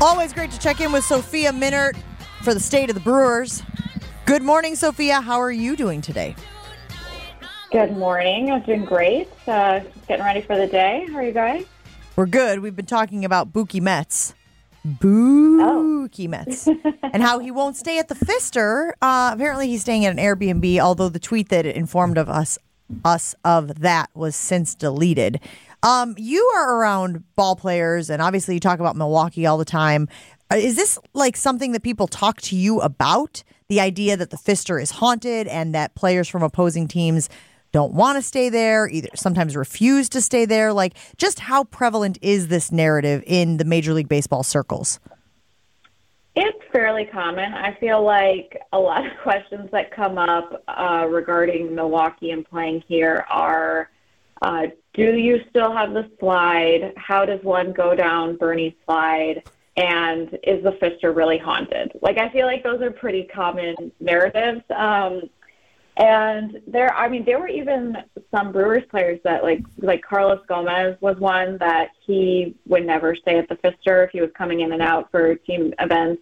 Always great to check in with Sophia Minnaert for the state of the Brewers. Good morning, Sophia. How are you doing today? Good morning. I'm doing great. Uh, getting ready for the day. How are you guys? We're good. We've been talking about Mookie Betts. Mookie Betts. and how he won't stay at the Pfister. Uh, apparently, he's staying at an Airbnb, although the tweet that informed of us us of that was since deleted. Um, you are around ball players, and obviously you talk about Milwaukee all the time. Uh, Is this like something that people talk to you about? The idea that the Pfister is haunted and that players from opposing teams don't want to stay there, either sometimes refuse to stay there. Like, just how prevalent is this narrative in the Major League Baseball circles? It's fairly common. I feel like a lot of questions that come up uh, regarding Milwaukee and playing here are uh, do you still have the slide? How does one go down Bernie slide? And is the Pfister really haunted? Like, I feel like those are pretty common narratives. Um, and there, I mean, there were even some Brewers players that, like, like Carlos Gomez was one that he would never stay at the Pfister if he was coming in and out for team events.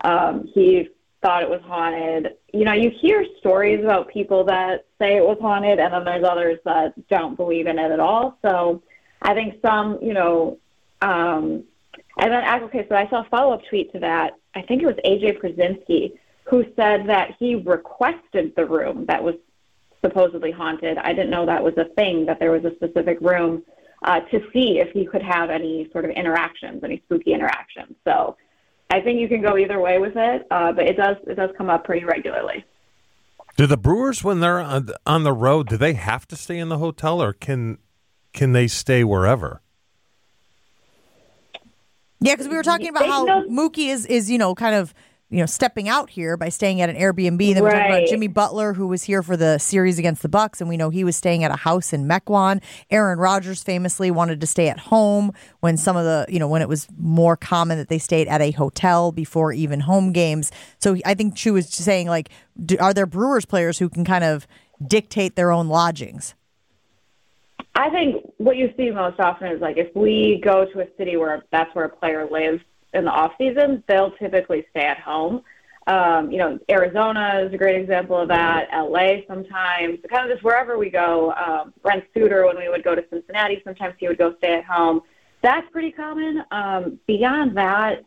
Um, he thought it was haunted. You know, you hear stories about people that say it was haunted, and then there's others that don't believe in it at all. So I think some, you know, um, and then okay, so I saw a follow up tweet to that. I think it was AJ Krasinski who said that he requested the room that was supposedly haunted. I didn't know that was a thing that there was a specific room uh, to see if he could have any sort of interactions, any spooky interactions. So I think you can go either way with it, uh, but it does it does come up pretty regularly. Do the Brewers, when they're on, on the road, do they have to stay in the hotel, or can can they stay wherever? Yeah, because we were talking about They how know- Mookie is is you know kind of you know stepping out here by staying at an Airbnb. Then we talked about Jimmy Butler, who was here for the series against the Bucks, and we know he was staying at a house in Mequon. Aaron Rodgers famously wanted to stay at home when some of the you know when it was more common that they stayed at a hotel before even home games. So I think she was saying like, do, are there Brewers players who can kind of dictate their own lodgings? I think what you see most often is like if we go to a city where that's where a player lives in the off season, they'll typically stay at home. Um, you know, Arizona is a great example of that. LA sometimes, kind of just wherever we go. Um, Brent Suter, when we would go to Cincinnati, sometimes he would go stay at home. That's pretty common. Um, beyond that,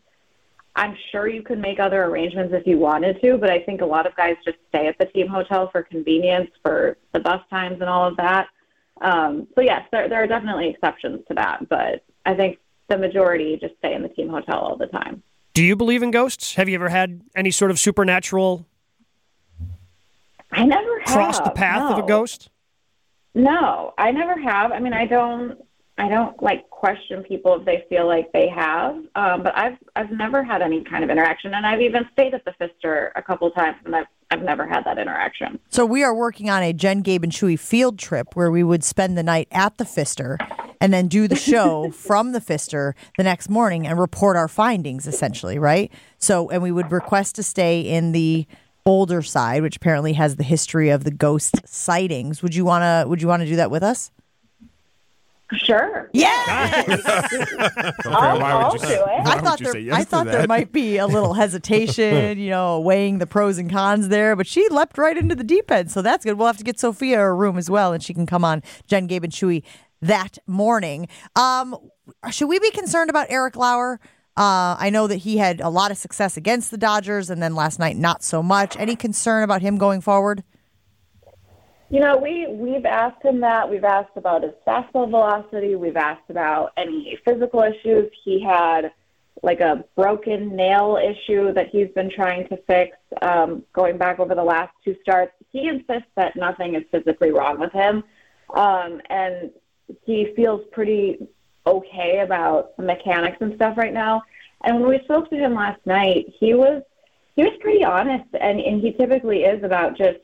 I'm sure you could make other arrangements if you wanted to, but I think a lot of guys just stay at the team hotel for convenience, for the bus times and all of that. Um, so yes, there, there are definitely exceptions to that, but I think the majority just stay in the team hotel all the time. Do you believe in ghosts? Have you ever had any sort of supernatural I never have cross the path of a ghost? No, I never have. I mean, I don't. I don't like question people if they feel like they have. Um, but I've I've never had any kind of interaction, and I've even stayed at the Pfister a couple times, and I've I've never had that interaction. So we are working on a Jen, Gabe, and Chewy field trip where we would spend the night at the Pfister and then do the show from the Pfister the next morning and report our findings, essentially, right? So, and we would request to stay in the older side, which apparently has the history of the ghost sightings. Would you wanna? Would you want to do that with us? Sure. Yeah. I'll, why I'll do it. Why I thought there, yes I thought there might be a little hesitation, you know, weighing the pros and cons there, but she leapt right into the deep end, so that's good. We'll have to get Sophia a room as well, and she can come on Jen, Gabe, and Chewy that morning. Um, should we be concerned about Eric Lauer? Uh, I know that he had a lot of success against the Dodgers, and then last night not so much. Any concern about him going forward? You know, we we've asked him that. We've asked about his fastball velocity. We've asked about any physical issues. He had like a broken nail issue that he's been trying to fix um, going back over the last two starts. He insists that nothing is physically wrong with him, um, and he feels pretty okay about the mechanics and stuff right now. And when we spoke to him last night, he was he was pretty honest, and, and he typically is about just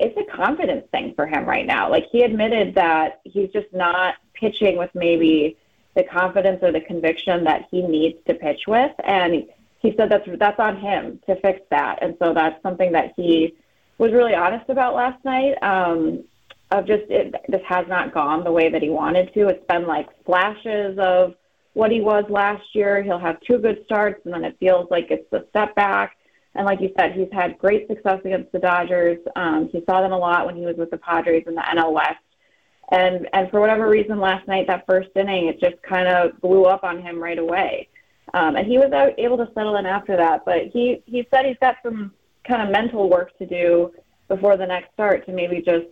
it's a confidence thing for him right now. Like he admitted that he's just not pitching with maybe the confidence or the conviction that he needs to pitch with, and he said that's that's on him to fix that. And so that's something that he was really honest about last night. Um, of just it just has not gone the way that he wanted to. It's been like flashes of what he was last year. He'll have two good starts, and then it feels like it's a step back. And like you said, he's had great success against the Dodgers. Um, he saw them a lot when he was with the Padres in the NL West. And and for whatever reason, last night that first inning, it just kind of blew up on him right away. Um, and he was able to settle in after that. But he he said he's got some kind of mental work to do before the next start to maybe just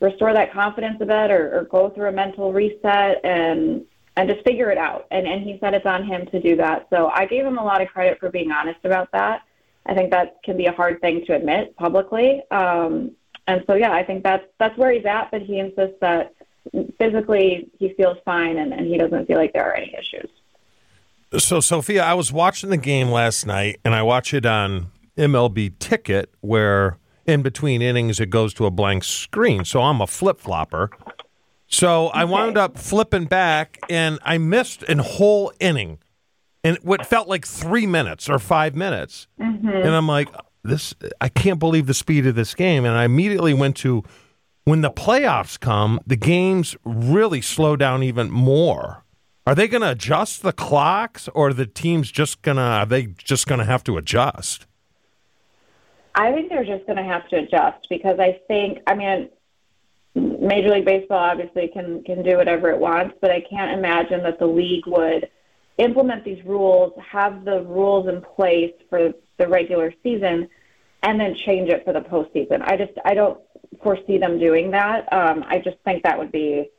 restore that confidence a bit or, or go through a mental reset and and just figure it out. And and he said it's on him to do that. So I gave him a lot of credit for being honest about that. I think that can be a hard thing to admit publicly. Um, and so yeah, I think that's that's where he's at. But he insists that physically he feels fine and, and he doesn't feel like there are any issues. So, Sophia, I was watching the game last night, and I watch it on MLB Ticket, where in between innings it goes to a blank screen. So I'm a flip flopper. So I wound up flipping back, and I missed a whole inning, and what felt like three minutes or five minutes. Mm-hmm. And I'm like, this, I can't believe the speed of this game. And I immediately went to when the playoffs come, the games really slow down even more. Are they going to adjust the clocks, or are the teams just gonna? Are they just going to have to adjust? I think they're just going to have to adjust because I think, I mean, Major League Baseball obviously can can do whatever it wants, but I can't imagine that the league would implement these rules, have the rules in place for the regular season, and then change it for the postseason. I just I don't foresee them doing that. Um, I just think that would be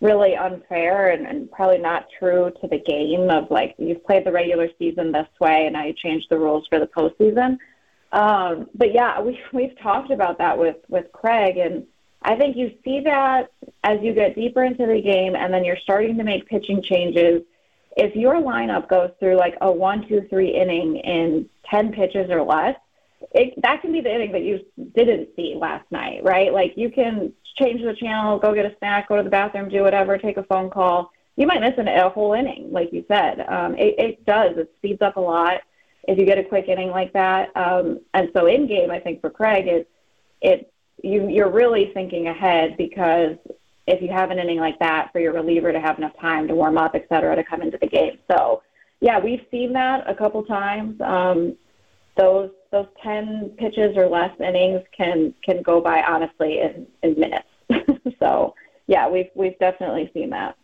really unfair and, and probably not true to the game of like you've played the regular season this way and now you change the rules for the postseason. Um, but yeah, we we've talked about that with with Craig, and I think you see that as you get deeper into the game, and then you're starting to make pitching changes. If your lineup goes through like a one, two, three inning in ten pitches or less, it, that can be the inning that you didn't see last night, right? Like you can change the channel, go get a snack, go to the bathroom, do whatever, take a phone call. You might miss an, a whole inning, like you said. Um, it, it does. It speeds up a lot if you get a quick inning like that. Um, and so in game, I think for Craig, it it you you're really thinking ahead because if you have an inning like that for your reliever to have enough time to warm up, et cetera, to come into the game. So yeah, we've seen that a couple times. Um, those those ten pitches or less innings can can go by honestly in, in minutes. so yeah, we've we've definitely seen that.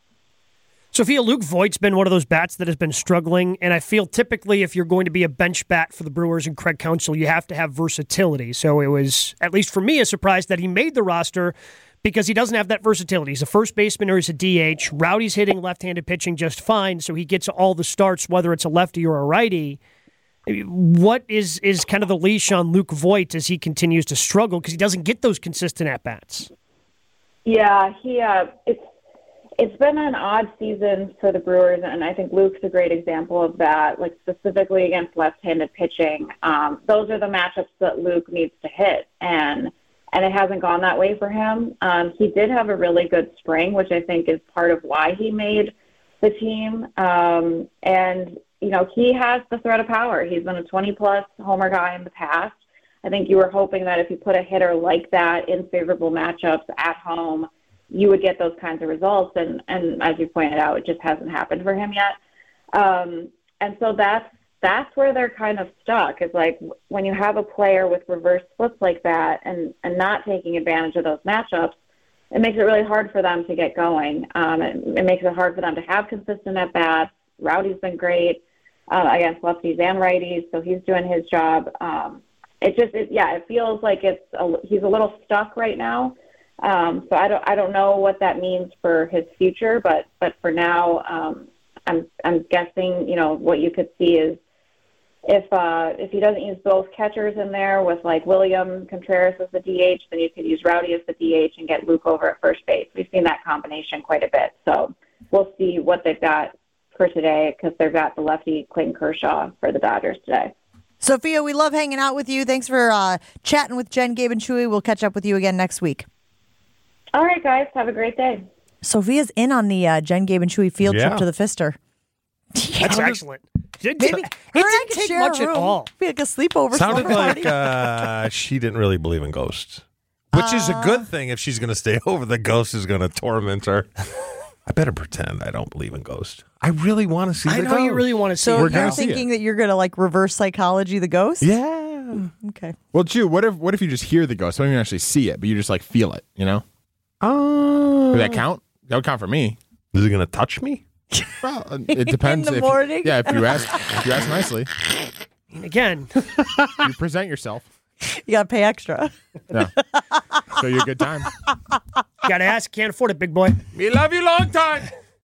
Sophia, Luke Voit's been one of those bats that has been struggling, and I feel typically if you're going to be a bench bat for the Brewers and Craig Counsell, you have to have versatility. So it was, at least for me, a surprise that he made the roster because he doesn't have that versatility. He's a first baseman or he's a DH. Rowdy's hitting left-handed pitching just fine, so he gets all the starts, whether it's a lefty or a righty. What is is kind of the leash on Luke Voit as he continues to struggle because he doesn't get those consistent at bats? Yeah, he uh, it's it's been an odd season for the Brewers, and I think Luke's a great example of that. Like specifically against left-handed pitching, um, those are the matchups that Luke needs to hit, and and it hasn't gone that way for him. Um, he did have a really good spring, which I think is part of why he made the team. Um, and you know, he has the threat of power. He's been a 20-plus homer guy in the past. I think you were hoping that if you put a hitter like that in favorable matchups at home you would get those kinds of results. And, and as you pointed out, it just hasn't happened for him yet. Um, and so that's that's where they're kind of stuck. Is like when you have a player with reverse splits like that and and not taking advantage of those matchups, it makes it really hard for them to get going. Um, it, it makes it hard for them to have consistent at bats. Rowdy's been great uh, against lefties and righties, so he's doing his job. Um, it just, it, yeah, it feels like it's a, he's a little stuck right now. Um, so I don't I don't know what that means for his future, but but for now, um, I'm I'm guessing you know what you could see is if uh, if he doesn't use both catchers in there with like William Contreras as the DH, then you could use Rowdy as the DH and get Luke over at first base. We've seen that combination quite a bit, so we'll see what they've got for today because they've got the lefty Clayton Kershaw for the Dodgers today. Sophia, we love hanging out with you. Thanks for uh, chatting with Jen, Gabe, and Chewy. We'll catch up with you again next week. All right, guys. Have a great day. Sophia's in on the uh, Jen, Gabe, and Chewy field Yeah. trip to the Pfister. That's excellent. It Maybe didn't, her it didn't take much at all. Be like a sleepover. Sounded slumber like party. uh, she didn't really believe in ghosts, which is a uh. good thing if she's going to stay over. The ghost is going to torment her. I better pretend I don't believe in ghosts. I really want to see I the know you really want to see So it. We're you're gonna thinking that you're going to like reverse psychology the ghost? Yeah. Mm, okay. Well, Chew, what if what if you just hear the ghost? I Don't even actually see it, but you just like feel it. You know? Uh. Oh. Would that count? That would count for me. Is it going to touch me? Well, uh, it depends. the if, morning? Yeah, if you ask, if you ask nicely, Again, you present yourself. You got to pay extra. Yeah. so you're a good time. got to ask. Can't afford it, big boy. We love you long time.